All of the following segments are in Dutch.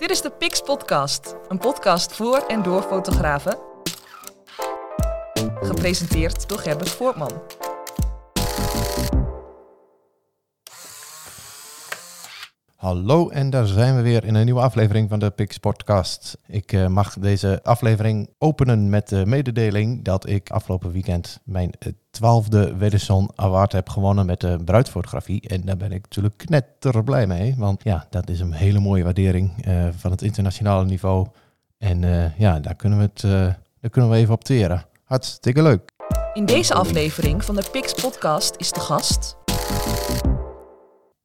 Dit is de Pix Podcast, een podcast voor en door fotografen. Gepresenteerd door Gerbert Voortman. Hallo en daar zijn we weer in een nieuwe aflevering van de Pix Podcast. Ik uh, mag deze aflevering openen met de mededeling dat ik afgelopen weekend mijn twaalfde Wedderson Award heb gewonnen met de bruidfotografie. En daar ben ik natuurlijk knetter blij mee, want ja, dat is een hele mooie waardering uh, van het internationale niveau. En ja, daar kunnen, we het, daar kunnen we even op teren. Hartstikke leuk. In deze aflevering van de Pix Podcast is de gast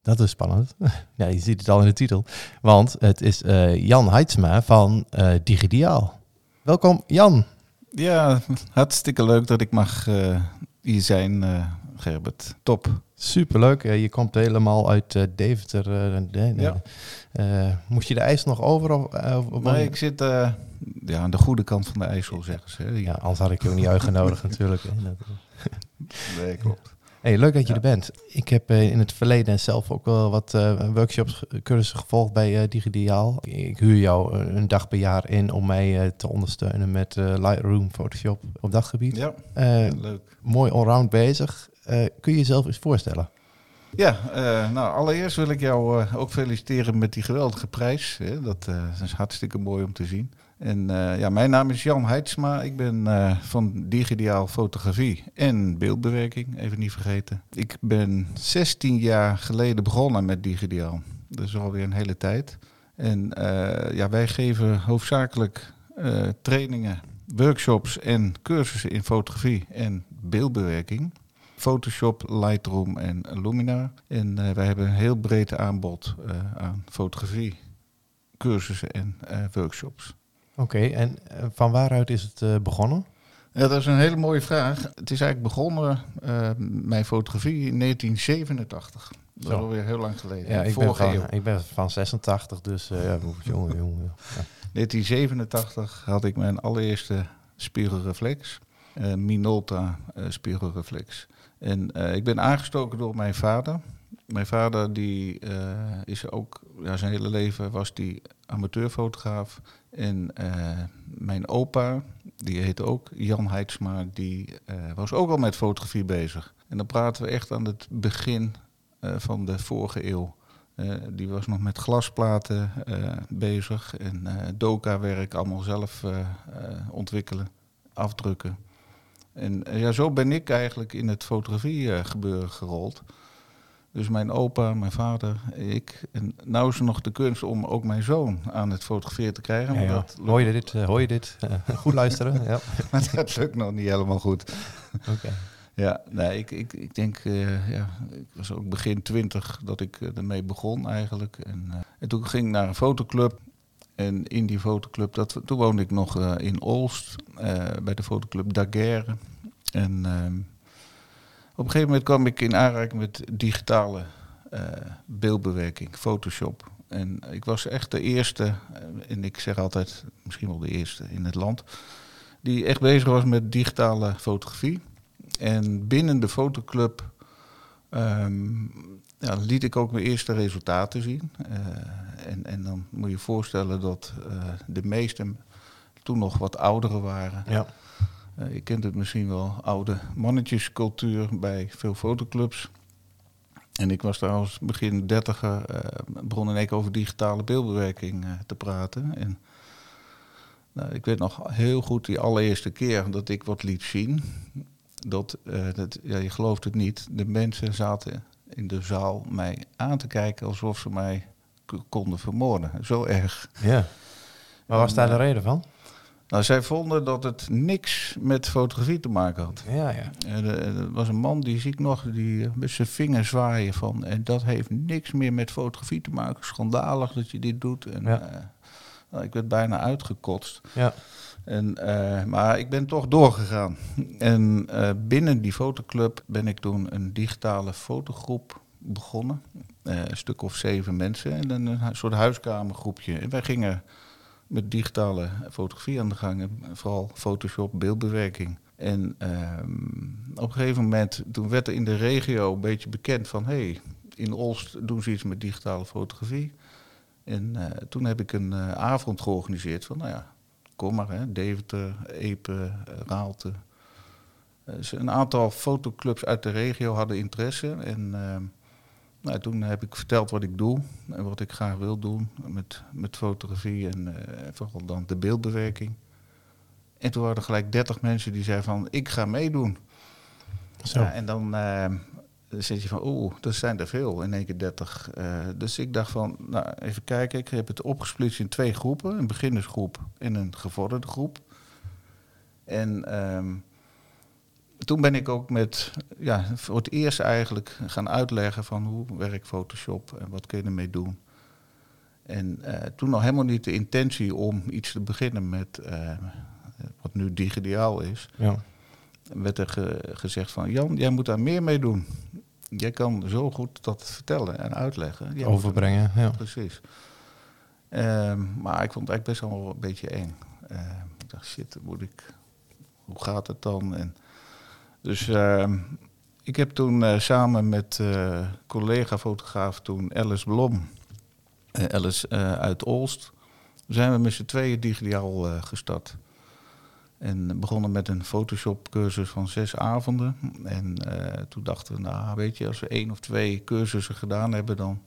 dat is spannend. ja, je ziet het al in de titel. Want het is uh, Jan Heidsma van uh, Digidiaal. Welkom Jan. Ja, hartstikke leuk dat ik mag uh, hier zijn, Gerbert. Top. Superleuk. je komt helemaal uit Deventer. Nee, ja. moest je de ijs nog over? Of, nee, ik zit ja, aan de goede kant van de IJssel, zeggen ze. Ja, anders had ik je ook niet uitgenodigd natuurlijk. nee, klopt. Hey, leuk dat je er bent. Ik heb uh, in het verleden zelf ook wel wat uh, workshops, cursussen gevolgd bij Digidiaal. Ik huur jou een dag per jaar in om mij te ondersteunen met Lightroom, Photoshop op dat gebied. Ja, leuk. Mooi allround bezig. kun je jezelf eens voorstellen? Ja, nou allereerst wil ik jou ook feliciteren met die geweldige prijs. Hè. Dat is hartstikke mooi om te zien. En uh, ja, mijn naam is Jan Heidsma. Ik ben uh, van Digidiaal Fotografie en Beeldbewerking, even niet vergeten. Ik ben 16 jaar geleden begonnen met Digidiaal. Dat is alweer een hele tijd. En uh, ja, wij geven hoofdzakelijk trainingen, workshops en cursussen in fotografie en beeldbewerking. Photoshop, Lightroom en Luminar. En wij hebben een heel breed aanbod aan fotografie, cursussen en workshops. Oké, en eh, van waaruit is het uh, begonnen? Ja, dat is een hele mooie vraag. Het is eigenlijk begonnen, uh, mijn fotografie, in 1987. Dat is alweer heel lang geleden. Ja, ik ben, van, ik ben van 86, dus uh, ja, jongen, jongen. Ja. 1987 had ik mijn allereerste spiegelreflex, Minolta spiegelreflex. En ik ben aangestoken door mijn vader. Mijn vader die is ook, ja, zijn hele leven was die amateurfotograaf. En uh, mijn opa, die heette ook Jan Heidsma, die uh, was ook al met fotografie bezig. En dan praten we echt aan het begin van de vorige eeuw. die was nog met glasplaten bezig en doka-werk allemaal zelf ontwikkelen, afdrukken. En ja, zo ben ik eigenlijk in het fotografie gebeuren gerold. Dus mijn opa, mijn vader, ik. En nou is er nog de kunst om ook mijn zoon aan het fotograferen te krijgen. Ja, ja. hoor je dit? Uh, hoor je dit? Uh, goed luisteren. ja. maar dat lukt nog niet helemaal goed. Oké. Ja, nee, ik, ik, ik denk, uh, ja, ik was ook begin twintig dat ik ermee begon eigenlijk. En, en, toen ging ik naar een fotoclub. En in die fotoclub, dat, toen woonde ik nog in Olst, bij de fotoclub Daguerre. En ehm, op een gegeven moment kwam ik in aanraking met digitale uh, beeldbewerking, Photoshop. En ik was echt de eerste, eh, en ik zeg altijd misschien wel de eerste in het land, die echt bezig was met digitale fotografie. En binnen de fotoclub um, ja, liet ik ook mijn eerste resultaten zien. Uh, en, en dan moet je je voorstellen dat de meesten toen nog wat ouderen waren. Ja. Uh, je kent het misschien wel, oude mannetjescultuur bij veel fotoclubs. En ik was daar als begin dertiger, uh, begon ik over digitale beeldbewerking uh, te praten. En nou, ik weet nog heel goed die allereerste keer dat ik wat liet zien. Dat, dat ja, je gelooft het niet, de mensen zaten in de zaal mij aan te kijken alsof ze mij konden vermoorden. Zo erg. Ja. Maar was daar de reden van? Nou, zij vonden dat het niks met fotografie te maken had. Ja, ja. Er was een man, die zie ik nog, die met zijn vinger zwaaien van... en dat heeft niks meer met fotografie te maken. Schandalig dat je dit doet. En, ja. uh, nou, ik werd bijna uitgekotst. Ja. En, uh, maar ik ben toch doorgegaan. En uh, binnen die fotoclub ben ik toen een digitale fotogroep begonnen. een stuk of zeven mensen en een soort huiskamergroepje. En wij gingen met digitale fotografie aan de gang. Vooral Photoshop, beeldbewerking. En um, op een gegeven moment, toen werd er in de regio een beetje bekend van... hé, hey, in Olst doen ze iets met digitale fotografie. En toen heb ik een avond georganiseerd van, nou ja, kom maar, hè, Deventer, Epe, Raalte. Dus een aantal fotoclubs uit de regio hadden interesse. En nou, toen heb ik verteld wat ik doe en wat ik graag wil doen met, met fotografie en vooral dan de beeldbewerking. En toen waren er gelijk 30 mensen die zeiden van, ik ga meedoen. Zo. Ja, en dan uh, zit je van, oeh, dat zijn er veel, in één keer 30. Uh, dus ik dacht van, nou, even kijken, ik heb het opgesplitst in twee groepen. Een beginnersgroep en een gevorderde groep. En um, toen ben ik ook met, ja, voor het eerst eigenlijk gaan uitleggen van hoe werkt Photoshop en wat kun je ermee doen. En uh, toen nog helemaal niet de intentie om iets te beginnen met wat nu digitaal is, ja. werd er gezegd van Jan, jij moet daar meer mee doen. Jij kan zo goed dat vertellen en uitleggen. Jij Overbrengen, ja. Precies. Um, maar ik vond het eigenlijk best wel een beetje eng. Uh, ik dacht, shit, moet ik, hoe gaat het dan? En dus uh, ik heb toen uh, samen met uh, collega-fotograaf toen Alice Blom, Alice uit Olst, zijn we met z'n tweeën digitaal gestart. En begonnen met een Photoshop cursus van zes avonden. En toen dachten we, nou weet je, als we één of twee cursussen gedaan hebben, dan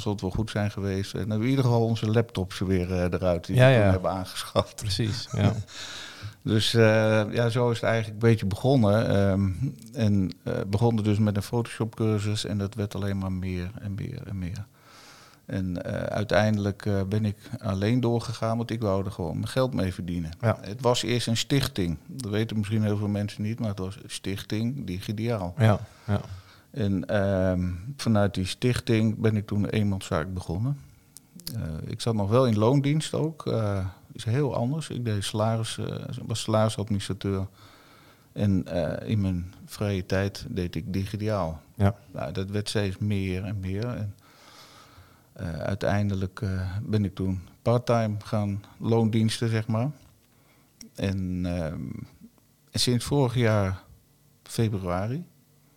zal het wel goed zijn geweest. En dan hebben we in ieder geval onze laptops weer uh, eruit die we hebben aangeschaft. Precies, ja. dus uh, ja, zo is het eigenlijk een beetje begonnen. Um, en begonnen dus met een Photoshop cursus en dat werd alleen maar meer en meer en meer. En uh, uiteindelijk uh, ben ik alleen doorgegaan, want ik wou er gewoon mijn geld mee verdienen. Ja. Het was eerst een stichting. Dat weten misschien heel veel mensen niet, maar het was stichting Digitaal. Ja, ja. En uh, vanuit die stichting ben ik toen een eenmanszaak begonnen. Uh, ik zat nog wel in loondienst ook. is heel anders. Ik deed salaris, was salarisadministrateur. En in mijn vrije tijd deed ik digitaal. Ja. Nou, dat werd steeds meer en meer. En uh, uiteindelijk uh, ben ik toen parttime gaan loondiensten, zeg maar. En, uh, en, sinds vorig jaar februari.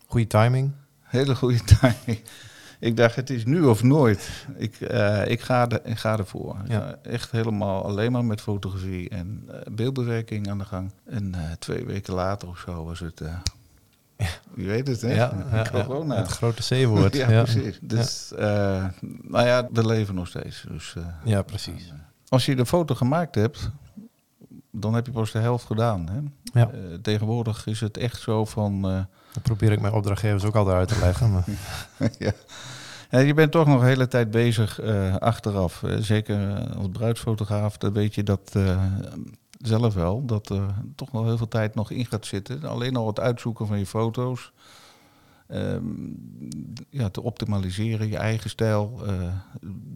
Goede timing. Hele goede timing. ik dacht, het is nu of nooit. Ik, ik, ga, de, ik ga ervoor. Ja. echt helemaal alleen maar met fotografie en beeldbewerking aan de gang. En twee weken later of zo was het wie weet het, hè? Ja, Corona. het grote C-woord. ja, precies. Dus, nou ja, we leven nog steeds. Dus, ja, precies. als je de foto gemaakt hebt, dan heb je pas de helft gedaan. Hè? Ja. Tegenwoordig is het echt zo van... dat probeer ik mijn opdrachtgevers ook altijd uit te leggen. Maar. ja. Ja, je bent toch nog een hele tijd bezig achteraf. zeker als bruidsfotograaf, dan weet je dat zelf wel dat er toch nog heel veel tijd nog in gaat zitten. Alleen al het uitzoeken van je foto's. Um, ja, te optimaliseren, je eigen stijl. Uh,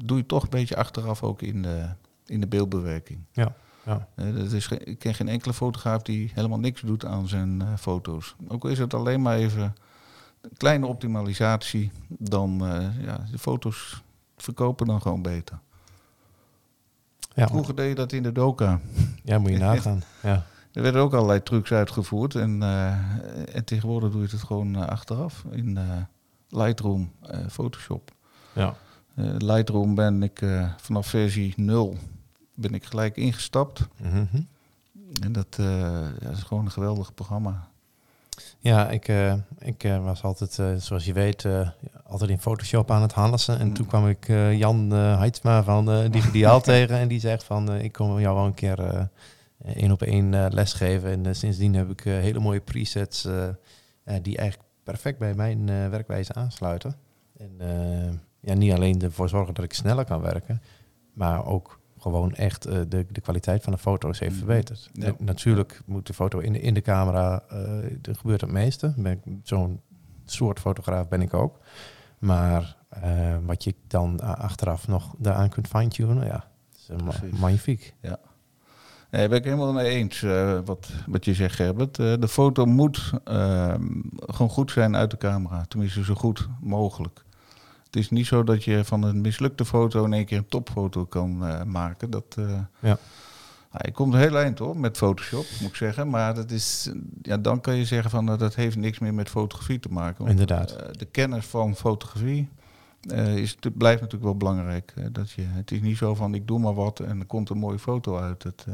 doe je toch een beetje achteraf ook in de, in de beeldbewerking. Ja. Ja. Uh, dat is ik ken geen enkele fotograaf die helemaal niks doet aan zijn uh, foto's. Ook al is het alleen maar even een kleine optimalisatie, dan ja, de foto's verkopen dan gewoon beter. Ja. Vroeger deed je dat in de doka. Ja, moet je nagaan. Ja. Er werden ook allerlei trucs uitgevoerd. En, uh, en tegenwoordig doe je het gewoon uh, achteraf in uh, Lightroom, Photoshop. Ja. Lightroom ben ik vanaf versie 0 ben ik gelijk ingestapt. Mm -hmm. En dat, ja, dat, is gewoon een geweldig programma. Ja, ik, uh, ik uh, was altijd, uh, zoals je weet, altijd in Photoshop aan het handelen. En mm. toen kwam ik Jan Heidsma van Digitaal tegen. En die zegt van, ik kom jou wel een keer één op één lesgeven. En sindsdien heb ik hele mooie presets die eigenlijk perfect bij mijn werkwijze aansluiten. En ja, niet alleen ervoor zorgen dat ik sneller kan werken, maar ook gewoon echt uh, de, de kwaliteit van de foto's heeft mhm. verbeterd. Ja. natuurlijk moet de foto in de, in de camera, uh, er gebeurt het meeste. Zo'n soort fotograaf ben ik ook. Maar uh, wat je dan achteraf nog daaraan kunt fine-tunen, ja, is ma magnifiek. Ja. Nee, ben ik helemaal mee eens wat, wat je zegt, Herbert. de foto moet ehm, gewoon goed zijn uit de camera. Tenminste, zo goed mogelijk. Het is niet zo dat je van een mislukte foto in één keer een topfoto kan uh, maken. Dat, uh, ja. Nou, je komt heel eind hoor, met Photoshop, moet ik zeggen. Maar dat is, ja, dan kan je zeggen van uh, dat heeft niks meer met fotografie te maken. Inderdaad. de kennis van fotografie is, blijft natuurlijk wel belangrijk. dat je, het is niet zo van ik doe maar wat en er komt een mooie foto uit. Het,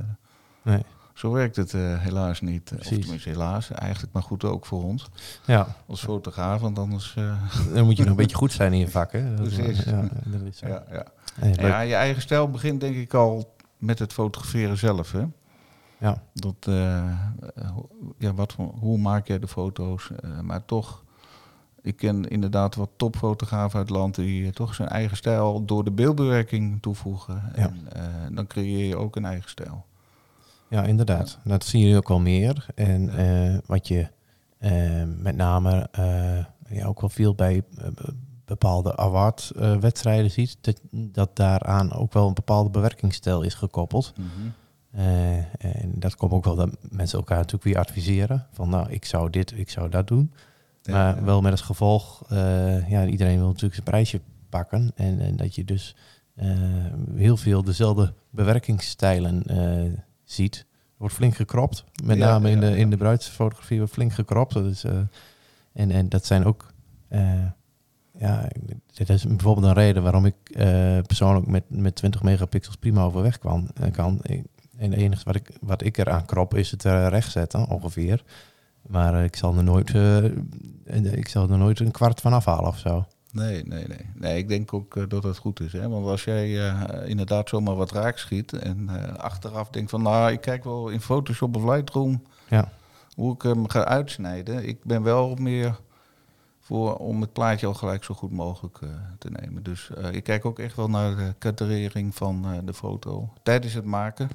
nee. Zo werkt het helaas niet. Of tenminste helaas, eigenlijk maar goed ook voor ons. Ja. Als fotograaf, want anders... Dan moet je nog een beetje goed zijn in je vak, hè? Precies. Ja, dat is ja, ja. ja, je eigen stijl begint denk ik al met het fotograferen zelf, hè? Ja. Dat, ja, wat, hoe maak jij de foto's? maar toch ik ken inderdaad wat topfotografen uit het land die eh, toch zijn eigen stijl door de beeldbewerking toevoegen. En uh, dan creëer je ook een eigen stijl. Ja, inderdaad. Dat zie je ook wel meer. En uh, wat je met name ja, ook wel veel bij bepaalde award-wedstrijden ziet, dat, dat daaraan ook wel een bepaalde bewerkingsstijl is gekoppeld. Mm en dat komt ook wel dat mensen elkaar natuurlijk weer adviseren. Van nou, ik zou dit, ik zou dat doen. Maar wel met als gevolg, ja, iedereen wil natuurlijk zijn prijsje pakken. En, en dat je dus uh, heel veel dezelfde bewerkingsstijlen uh, ziet. Wordt flink gekropt. Met ja, name in, de, in de bruidsfotografie wordt flink gekropt. Dat is, en, en dat zijn ook... ja, dit is bijvoorbeeld een reden waarom ik persoonlijk met, met 20 megapixels prima overweg kwam, kan. En het enige wat ik, wat ik eraan krop is het recht zetten, ongeveer. Maar eh, ik zal er nooit, uh, ik zal er nooit een kwart van afhalen of zo. Nee, nee, nee. Nee, ik denk ook uh, dat dat goed is. Hè? Want als jij uh, inderdaad zomaar wat raak schiet en achteraf denkt van, nou, ik kijk wel in Photoshop of Lightroom ja. hoe ik hem ga uitsnijden. Ik ben wel meer voor om het plaatje al gelijk zo goed mogelijk te nemen. Dus ik kijk ook echt wel naar de kadrering van de foto tijdens het maken.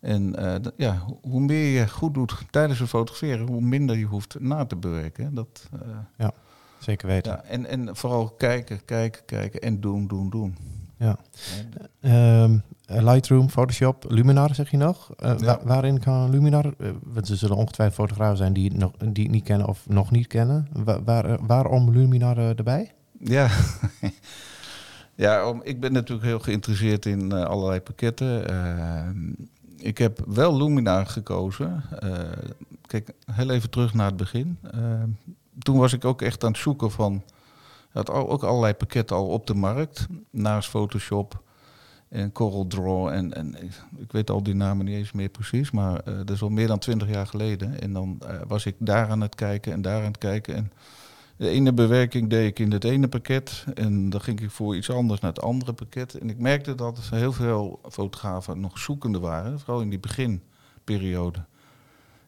En ja, hoe meer je goed doet tijdens het fotograferen, hoe minder je hoeft na te bewerken. Dat, ja, zeker weten. Ja, en, en vooral kijken, kijken, kijken en doen, doen, doen. Ja. Um, Lightroom, Photoshop, Luminar zeg je nog. Uh, ja. waarin kan Luminar, want er zullen ongetwijfeld fotografen zijn die, nog, die het niet kennen of nog niet kennen. waar, waarom Luminar erbij? Ja, ja om, ik ben natuurlijk heel geïnteresseerd in allerlei pakketten ehm, ik heb wel Lumina gekozen. Kijk, heel even terug naar het begin. Toen was ik ook echt aan het zoeken van... had ook allerlei pakketten al op de markt. Naast Photoshop en Corel Draw. En, en ik weet al die namen niet eens meer precies. Maar uh, dat is al meer dan twintig jaar geleden. En dan was ik daar aan het kijken en daar aan het kijken. En de ene bewerking deed ik in het ene pakket en dan ging ik voor iets anders naar het andere pakket. En ik merkte dat heel veel fotografen nog zoekende waren, vooral in die beginperiode.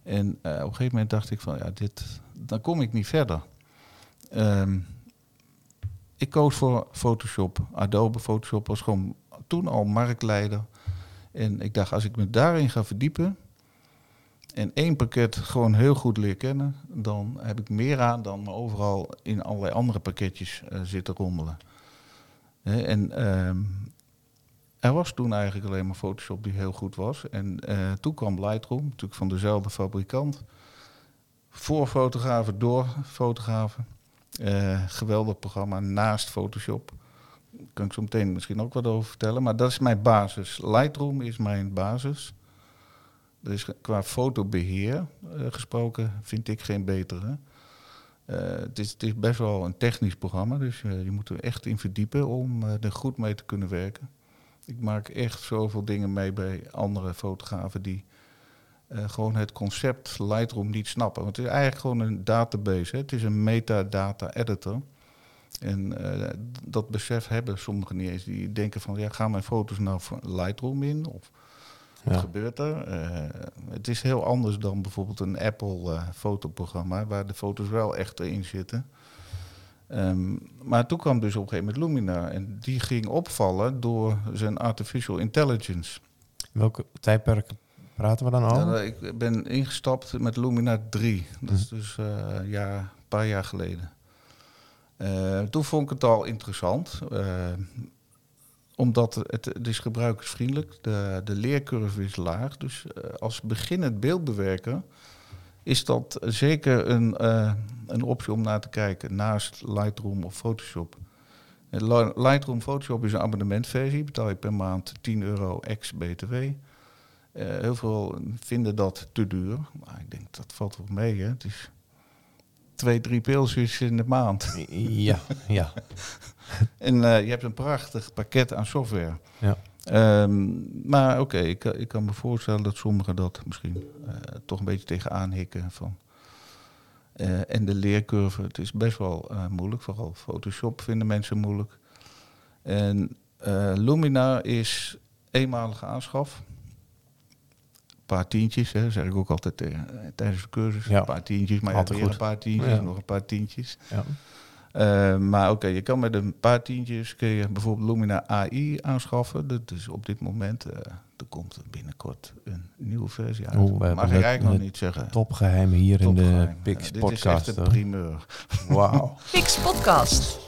En uh, op een gegeven moment dacht ik van, ja, dit, dan kom ik niet verder. Um, ik koos voor Photoshop. Adobe Photoshop was gewoon toen al marktleider. En ik dacht, als ik me daarin ga verdiepen, en één pakket gewoon heel goed leer kennen, dan heb ik meer aan dan me overal in allerlei andere pakketjes uh, zitten rommelen. en ehm, er was toen eigenlijk alleen maar Photoshop die heel goed was. En uh, toen kwam Lightroom, natuurlijk van dezelfde fabrikant. Voor fotografen, door fotografen. Uh, geweldig programma naast Photoshop. Daar kan ik zo meteen misschien ook wat over vertellen. Maar dat is mijn basis. Lightroom is mijn basis. Dus qua fotobeheer uh, gesproken vind ik geen betere. Het, is, het, is, best wel een technisch programma, dus je moet er echt in verdiepen om er goed mee te kunnen werken. Ik maak echt zoveel dingen mee bij andere fotografen die gewoon het concept Lightroom niet snappen. Want het is eigenlijk gewoon een database, hè. het is een metadata editor. En dat besef hebben sommigen niet eens. Die denken van, ja, gaan mijn foto's nou van Lightroom in? Of wat gebeurt er? Eh, het is heel anders dan bijvoorbeeld een Apple fotoprogramma, waar de foto's wel echt in zitten. Ehm, maar toen kwam dus op een gegeven moment Lumina en die ging opvallen door zijn artificial intelligence. Welke tijdperk praten we dan al? Ja, ik ben ingestapt met Lumina 3. Dat is mhm. dus uh, ja, een paar jaar geleden. toen vond ik het al interessant omdat het, het is gebruikersvriendelijk, de, de leercurve is laag. Dus als beginnend beeldbewerker is dat zeker een, uh, een optie om naar te kijken naast Lightroom of Photoshop. Lightroom Photoshop is een abonnementversie, betaal je per maand 10 euro ex-BTW. Uh, heel veel vinden dat te duur, maar ik denk dat valt wel mee. Hè. Het is twee, drie pilsjes in de maand. Ja, ja. en uh, je hebt een prachtig pakket aan software. Ja. Um, maar oké, ik, ik, kan me voorstellen dat sommigen dat misschien uh, toch een beetje tegenaan hikken. Van. Uh, en de leercurve, het is best wel moeilijk. Vooral Photoshop vinden mensen moeilijk. En Lumina is eenmalige aanschaf paar tientjes, hè, zeg ik ook altijd tijdens de cursus. Ja. Een paar tientjes, maar weer een paar tientjes, ja. nog een paar tientjes. Ja. Uh, maar oké, okay, je kan met een paar tientjes kun je bijvoorbeeld Lumina AI aanschaffen. Dat is op dit moment, uh, er komt binnenkort een nieuwe versie uit. Oeh, Mag ik eigenlijk nog niet zeggen. Topgeheimen hier in de Pix podcast. Dit is echt een primeur. Wauw. Pix podcast.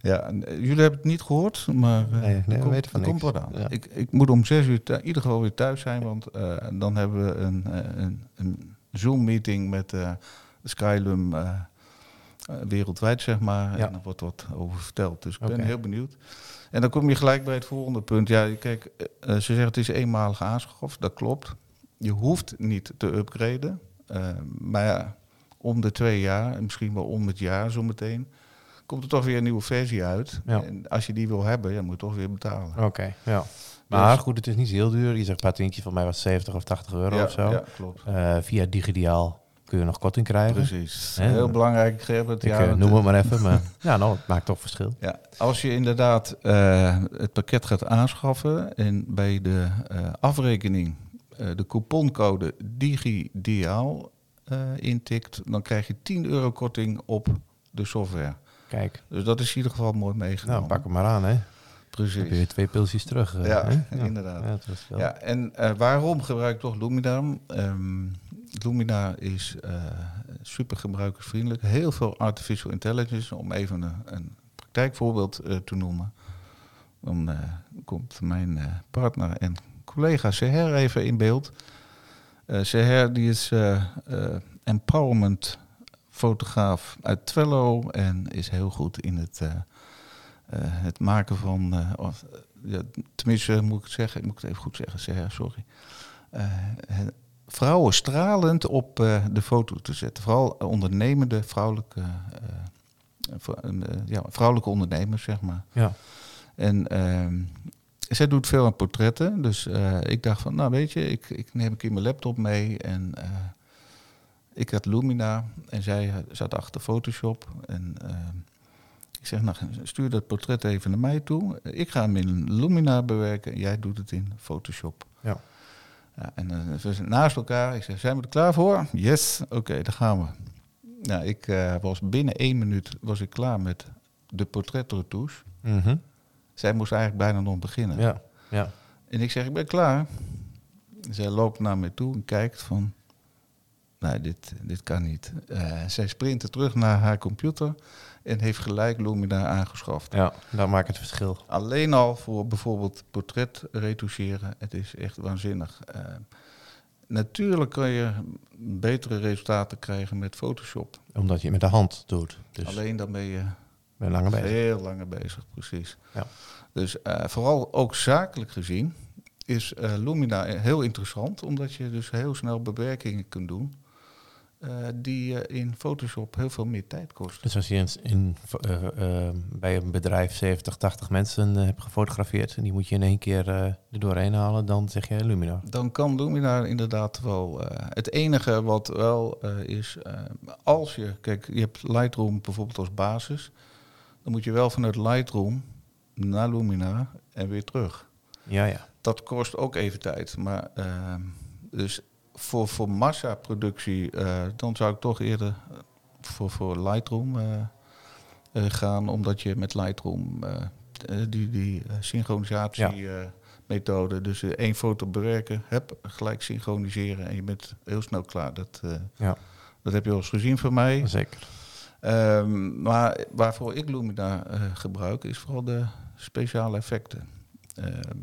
Ja, eh, jullie hebben het niet gehoord, maar uh, nee, nee, we weten van komt wat aan. Ik, ik moet om zes uur in ieder geval weer thuis zijn, want uh, dan hebben we een, een, een Zoom-meeting met de Skylum wereldwijd, zeg maar. Ja. En daar wordt wat over verteld. Dus ik ben heel benieuwd. En dan kom je gelijk bij het volgende punt. Ja, kijk, ze zeggen het is eenmalige aanschaf, dat klopt. Je hoeft niet te upgraden. maar ja, om de twee jaar, misschien wel om het jaar zometeen komt er toch weer een nieuwe versie uit. En als je die wil hebben, ja, moet je toch weer betalen. Oké, ja. Maar dus- goed, het is niet heel duur. Je zegt patentje van mij was 70 of 80 euro ja, of zo. Ja, klopt. Uh, via Digidiaal kun je nog korting krijgen. Precies. Heel belangrijk. Het, ik ja, uh, noem het maar even, maar ja, nou, het maakt toch verschil. Ja, als je inderdaad uh, het pakket gaat aanschaffen en bij de afrekening de couponcode DigiDiaal intikt, dan krijg je 10 euro korting op de software. Kijk. Dus dat is in ieder geval mooi meegenomen. Nou, pak hem maar aan, hè. Precies. Dan heb je twee pilsjes terug. Uh, ja, hè? inderdaad. Ja, wel... ja en uh, waarom gebruik ik toch Lumina? Um, Lumina is uh, super gebruikersvriendelijk. Heel veel artificial intelligence, om even een, een praktijkvoorbeeld te noemen. Dan komt mijn partner en collega Seher even in beeld. Seher die is empowerment fotograaf uit Twello en is heel goed in het, het maken van, of, tenminste moet ik het zeggen, ik moet het even goed zeggen, zeg, sorry. Vrouwen stralend op de foto te zetten. Vooral ondernemende vrouwelijke, ja, vrouwelijke ondernemers, zeg maar. Ja. En ehm, zij doet veel aan portretten. Dus ik dacht van, nou weet je, ik, ik neem een keer mijn laptop mee en ik had Lumina en zij zat achter Photoshop. En ik zeg, nou, stuur dat portret even naar mij toe. Ik ga hem in Lumina bewerken en jij doet het in Photoshop. Ja. Ja en we zijn naast elkaar. Ik zeg, zijn we er klaar voor? Yes, oké, okay, daar gaan we. Nou, ik uh, was binnen één minuut was ik klaar met de portretretouche. Mm -hmm. Zij moest eigenlijk bijna nog beginnen. Ja, ja. En ik zeg, ik ben klaar. Zij loopt naar me toe en kijkt van nee, dit, dit kan niet. Uh, zij sprintte terug naar haar computer en heeft gelijk Lumina aangeschaft. Ja, dat maakt het verschil. Alleen al voor bijvoorbeeld portret retoucheren, het is echt waanzinnig. Uh, natuurlijk kan je betere resultaten krijgen met Photoshop. Omdat je het met de hand doet. Dus Alleen dan ben je ben langer bezig. heel langer bezig, precies. Ja. Dus uh, vooral ook zakelijk gezien is Lumina heel interessant, omdat je dus heel snel bewerkingen kunt doen. Uh, die uh, in Photoshop heel veel meer tijd kost. Dus als je in, in uh, bij een bedrijf 70, 80 mensen hebt gefotografeerd en die moet je in één keer er doorheen halen, dan zeg je Lumina. Dan kan Lumina inderdaad wel. het enige wat wel is, als je, kijk, je hebt Lightroom bijvoorbeeld als basis, dan moet je wel vanuit Lightroom naar Lumina en weer terug. Ja, ja. Dat kost ook even tijd, maar dus voor, voor massaproductie, uh, dan zou ik toch eerder voor, voor Lightroom uh, uh, gaan, omdat je met Lightroom die, die synchronisatiemethode, dus één foto bewerken, heb, gelijk synchroniseren en je bent heel snel klaar. Dat, ja. dat heb je al eens gezien van mij. Zeker. Um, maar waarvoor ik Lumina gebruik, is vooral de speciale effecten. Ehm,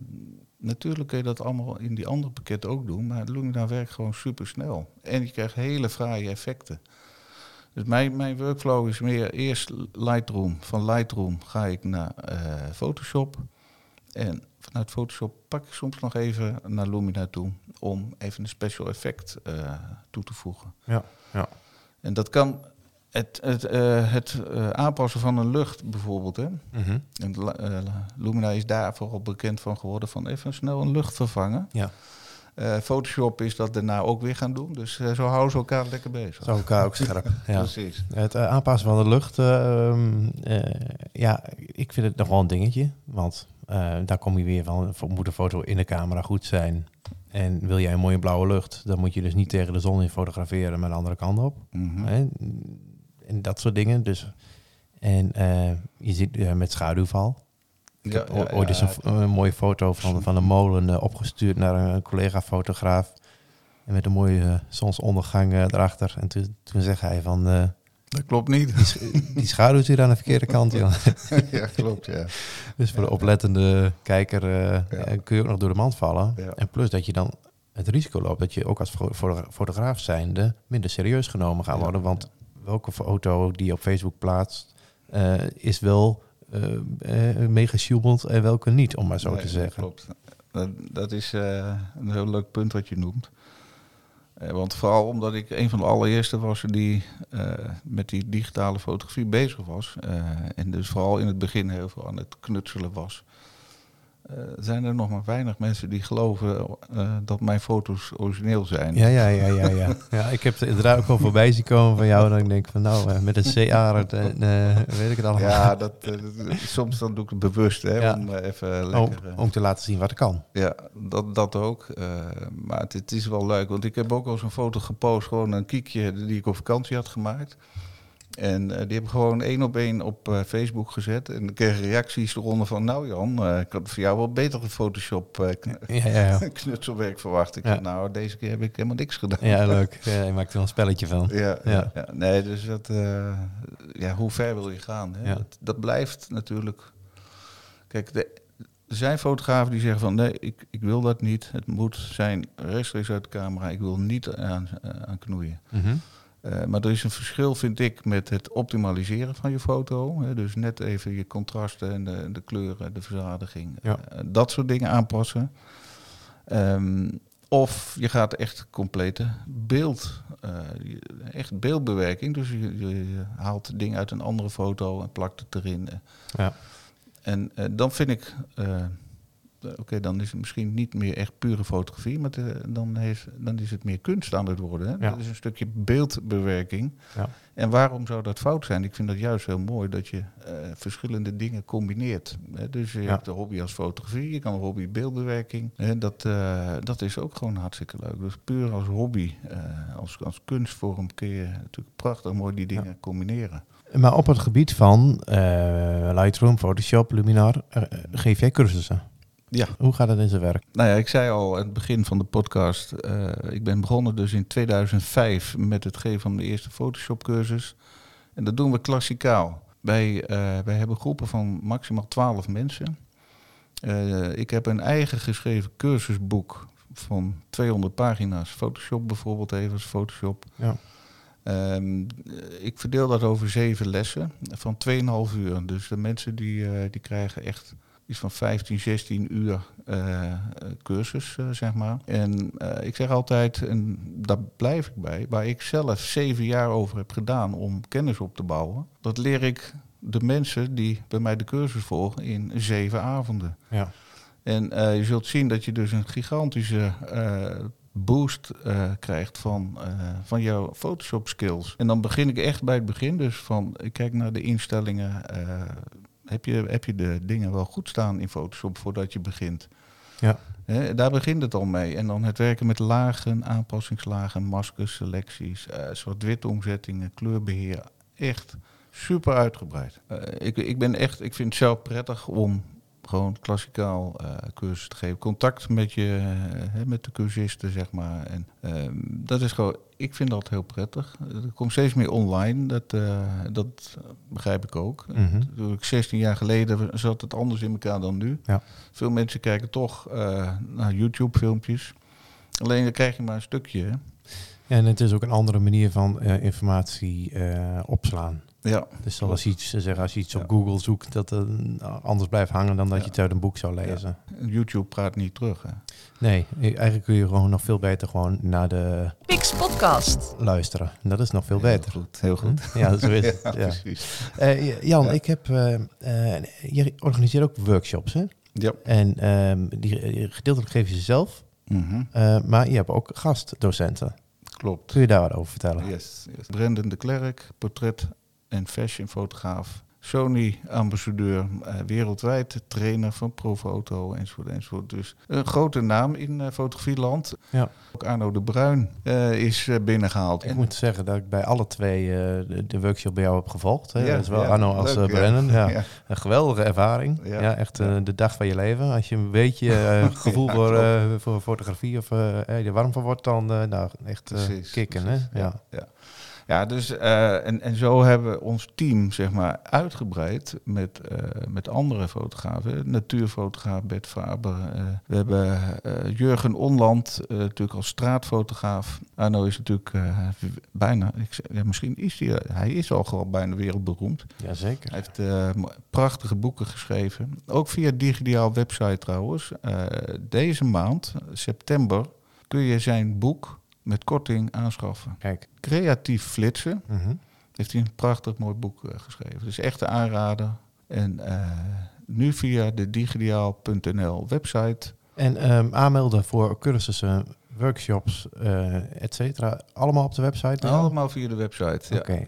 Natuurlijk kun je dat allemaal in die andere pakketten ook doen, maar Lumina werkt gewoon super snel. En je krijgt hele fraaie effecten. Dus mijn, mijn workflow is meer eerst Lightroom. Van Lightroom ga ik naar uh, Photoshop. En vanuit Photoshop pak ik soms nog even naar Lumina toe om even een special effect uh, toe te voegen. Ja, ja. En dat kan het, het, uh, het uh, aanpassen van een lucht bijvoorbeeld. Hè? Mhm. En uh, Lumina is daar vooral bekend van geworden van even snel een lucht vervangen. Ja. Photoshop is dat daarna ook weer gaan doen. Dus zo houden ze elkaar lekker bezig. Zo elkaar ook scherp. ja. Precies. Het aanpassen van de lucht, ehm, ja, ik vind het nog wel een dingetje. Want daar kom je weer van, moet de foto in de camera goed zijn. En wil jij een mooie blauwe lucht, dan moet je dus niet tegen de zon in fotograferen, maar de andere kant op. Hè? En dat soort dingen. Dus, en uh, je ziet uh, met schaduwval. Ik Ja, heb ja, ooit eens een, een mooie foto van, van een molen uh, opgestuurd naar een collega-fotograaf. En met een mooie zonsondergang erachter. En toen, toen zei hij van... Dat klopt niet. die, sch die schaduw zit aan de verkeerde kant. joh. ja, klopt, ja. dus voor de oplettende kijker ja. kun je ook nog door de mand vallen. Ja. En plus dat je dan het risico loopt dat je ook als fotograaf zijnde minder serieus genomen gaat worden. Want welke foto die je op Facebook plaatst, uh, is wel uh, meegesjoemeld en welke niet, om maar zo Nee, te zeggen. Klopt. Dat, dat is een heel leuk punt wat je noemt. Want vooral omdat ik een van de allereerste was die met die digitale fotografie bezig was. En dus vooral in het begin heel veel aan het knutselen was. Uh, zijn er nog maar weinig mensen die geloven uh, dat mijn foto's origineel zijn. Ja, ja, ja, ja, ja. ja ik heb er inderdaad ook wel voorbij zien komen van jou. Dan denk ik van nou, uh, met een C-arend en weet ik het allemaal. Ja, dat, soms dan doe ik het bewust, hè, Ja. om even lekker... Om, om te laten zien wat er kan. Ja, dat, dat ook. Maar het, het, is wel leuk, want ik heb ook al zo'n foto gepost, gewoon een kiekje die ik op vakantie had gemaakt. En uh, die heb ik gewoon één op één op uh, Facebook gezet. En ik kreeg reacties eronder van, nou Jan, uh, ik had voor jou wel betere Photoshop Ja, ja, knutselwerk verwacht. Ik zei, nou, deze keer heb ik helemaal niks gedaan. ja leuk. Je maakt er wel een spelletje van. Ja, nee, dus dat, eh, ja, hoe ver wil je gaan? Hè? Dat, dat blijft natuurlijk. Kijk, de, er zijn fotografen die zeggen van nee, ik, ik wil dat niet. Het moet zijn rechtstreeks uit de camera. Ik wil niet aan, eh, aan knoeien. Mhm. Eh, maar er is een verschil, vind ik, met het optimaliseren van je foto. Hè? Dus net even je contrasten en de, de kleuren, de verzadiging. Ja. eh, dat soort dingen aanpassen. Ehm, of je gaat echt complete beeld, eh, echt beeldbewerking. Dus je, je, je haalt dingen uit een andere foto en plakt het erin. Ja. En dan vind ik, eh, oké, dan is het misschien niet meer echt pure fotografie, maar te- dan, is, dan is het meer kunst aan het worden. Hè? Ja. Dat is een stukje beeldbewerking. Ja. En waarom zou dat fout zijn? Ik vind dat juist heel mooi dat je eh, verschillende dingen combineert. Hè? Dus je Ja. hebt een hobby als fotografie, je kan een hobby beeldbewerking. Hè? Dat, eh, dat is ook gewoon hartstikke leuk. Dus puur als hobby, als, als kunstvorm kun je natuurlijk prachtig mooi die dingen combineren. Maar op het gebied van Lightroom, Photoshop, Luminar, geef jij cursussen. Ja. Hoe gaat het in zijn werk? Nou ja, ik zei al aan het begin van de podcast, eh, ik ben begonnen dus in 2005 met het geven van de eerste Photoshop cursus. En dat doen we klassikaal. Wij, eh, wij hebben groepen van maximaal 12 mensen. Eh, ik heb een eigen geschreven cursusboek van 200 pagina's. Photoshop bijvoorbeeld even als Photoshop. Ja. Ehm, ik verdeel dat over zeven lessen van 2,5 uur. Dus de mensen die, die krijgen echt iets van 15, 16 uur eh, cursus, eh, zeg maar. En eh, ik zeg altijd, en daar blijf ik bij, waar ik zelf zeven jaar over heb gedaan om kennis op te bouwen, dat leer ik de mensen die bij mij de cursus volgen in zeven avonden. Ja. En je zult zien dat je dus een gigantische boost krijgt van, van jouw Photoshop skills. En dan begin ik echt bij het begin. Dus van, ik kijk naar de instellingen. Heb, je, heb je de dingen wel goed staan in Photoshop voordat je begint? Ja. Hè, daar begint het al mee. En dan het werken met lagen, aanpassingslagen, maskers, selecties, eh zwart-wit omzettingen, kleurbeheer. Echt super uitgebreid. Eh, ik, ik ben echt, ik vind het zelf prettig om gewoon klassikaal eh cursus te geven. Contact met, je, eh, met de cursisten, zeg maar. En ehm, dat is gewoon, ik vind dat heel prettig. Er komt steeds meer online, dat, eh, dat begrijp ik ook. Natuurlijk, 16 jaar geleden zat het anders in elkaar dan nu. Ja. Veel mensen kijken toch naar YouTube-filmpjes. Alleen dan krijg je maar een stukje. En het is ook een andere manier van informatie opslaan. Ja. Dus als je iets, zeg, als je iets op Google zoekt, dat het anders blijft hangen dan dat je het uit een boek zou lezen. YouTube praat niet terug. Hè? Nee, eigenlijk kun je gewoon nog veel beter gewoon naar de Pix Podcast luisteren. Dat is nog veel beter. Heel goed, heel goed. Hm? Ja, zo is het. ja, precies. Uh, Jan, ik heb, uh, uh, je organiseert ook workshops, hè? Ja. En um, die gedeeltelijk geef je ze zelf, -hmm. maar je hebt ook gastdocenten. Klopt. Kun je daar wat over vertellen? Yes, yes. Brendan de Klerk, portret- en fashionfotograaf. Sony-ambassadeur uh, wereldwijd, trainer van Profoto enzovoort, enzovoort. Dus een grote naam in uh, fotografieland. Ja. Ook Arno de Bruin uh, is binnengehaald. Ik en moet zeggen dat ik bij alle twee de, de, workshop bij jou heb gevolgd. Hè? Ja, Zowel ja, Arno als leuk, Brennan. Ja. Een geweldige ervaring. Ja, echt de dag van je leven. Als je een beetje gevoel voor, voor fotografie of er warm van wordt, dan nou, echt kicken. Precies. Hè? ja. Ja, dus uh, en, en zo hebben we ons team zeg maar uitgebreid met, uh, met andere fotografen. Natuurfotograaf Bert Faber. Uh, we hebben Jurgen Onland, natuurlijk als straatfotograaf. Arno is natuurlijk bijna, ik, ja, misschien is hij, hij is al gewoon bijna wereldberoemd. Jazeker. Hij heeft prachtige boeken geschreven. Ook via digitaal website trouwens. deze maand, september, kun je zijn boek met korting aanschaffen. Kijk. Creatief flitsen. Mhm. Heeft hij een prachtig mooi boek uh, geschreven. Dus echt aanrader. En uh, nu via de digitaal.nl website. En um, aanmelden voor cursussen, workshops, uh, et cetera. Allemaal op de website? Allemaal via de website, ja. Okay.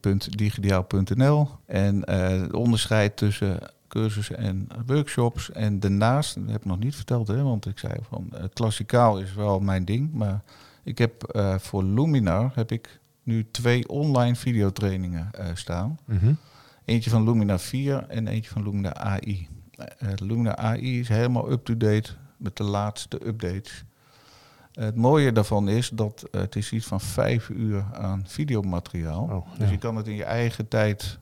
www.digitaal.nl En het onderscheid tussen cursussen en workshops. En daarnaast, dat heb ik nog niet verteld, hè, want ik zei van uh, klassikaal is wel mijn ding. Maar ik heb uh, voor Luminar heb ik nu twee online videotrainingen uh, staan. Mm Eentje van Luminar 4 en eentje van Luminar AI. Luminar AI is helemaal up-to-date met de laatste updates. Het mooie daarvan is dat het is iets van vijf uur aan videomateriaal. Oh, dus je kan het in je eigen tijd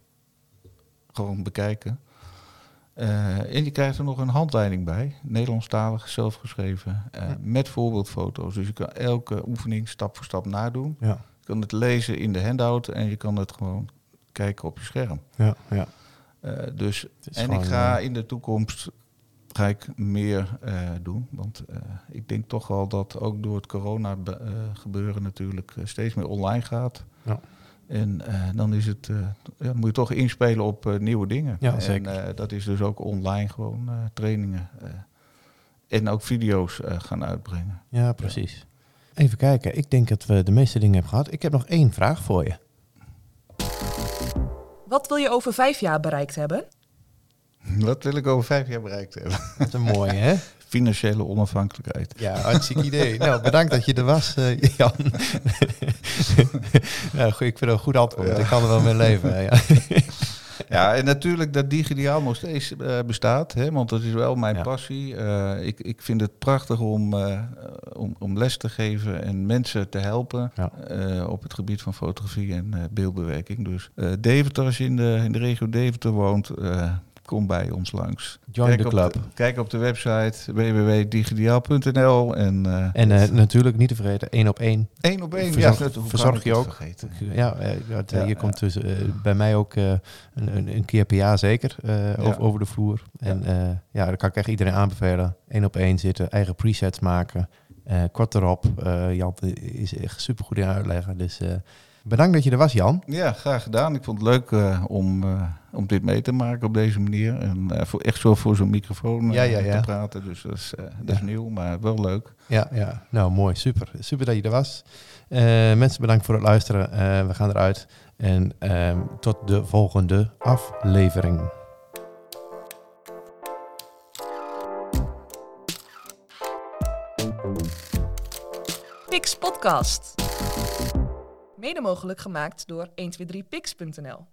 gewoon bekijken. Uh, en je krijgt er nog een handleiding bij, Nederlandstalig, zelfgeschreven, uh, met voorbeeldfoto's. Dus je kan elke oefening stap voor stap nadoen. Ja. Je kan het lezen in de handout en je kan het gewoon kijken op je scherm. Ja, ja. Uh, dus, en ik ga in de toekomst ga ik meer doen. Want ik denk toch wel dat ook door het corona gebeuren natuurlijk steeds meer online gaat. Ja. En uh, dan is het, uh, ja, moet je toch inspelen op uh, nieuwe dingen. Ja, en zeker. dat is dus ook online gewoon trainingen. en ook video's gaan uitbrengen. Ja, precies. Even kijken, ik denk dat we de meeste dingen hebben gehad. Ik heb nog één vraag voor je. Wat wil je over vijf jaar bereikt hebben? Wat wil ik over vijf jaar bereikt hebben? Dat is mooi, hè? Financiële onafhankelijkheid. Ja, hartstikke idee. nou, bedankt dat je er was, uh, Jan. ja, goed, ik vind het een goed antwoord. Ik kan er wel mee leven. Ja. ja, en natuurlijk dat digitaal nog steeds uh, bestaat, hè, want dat is wel mijn passie. Uh, ik, ik vind het prachtig om, om, om les te geven en mensen te helpen op het gebied van fotografie en beeldbewerking. Dus Deventer, als je in de, in de regio Deventer woont, kom bij ons langs. Join the club. kijk op de website www.digitaal.nl. En, uh, en uh, natuurlijk niet te vergeten, één op één. Eén op één, verzorg, ja. Dat verzorg je ook. Ja, ja, je komt dus bij mij ook een, een, keer per jaar zeker over, over, de vloer. En ja. dan kan ik echt iedereen aanbevelen. Eén op één zitten, eigen presets maken. kort erop. Jan is echt super goed in uitleggen. Dus Bedankt dat je er was, Jan. Ja, graag gedaan. Ik vond het leuk uh, om, uh, om dit mee te maken op deze manier. En uh, voor, echt zo voor zo'n microfoon ja, ja, ja. te praten. Dus dat is, dat is nieuw, maar wel leuk. Ja, ja. nou mooi. Super. Super dat je er was. mensen, bedankt voor het luisteren. we gaan eruit. En ehm, tot de volgende aflevering. Pix Podcast. Mede mogelijk gemaakt door 123pix.nl.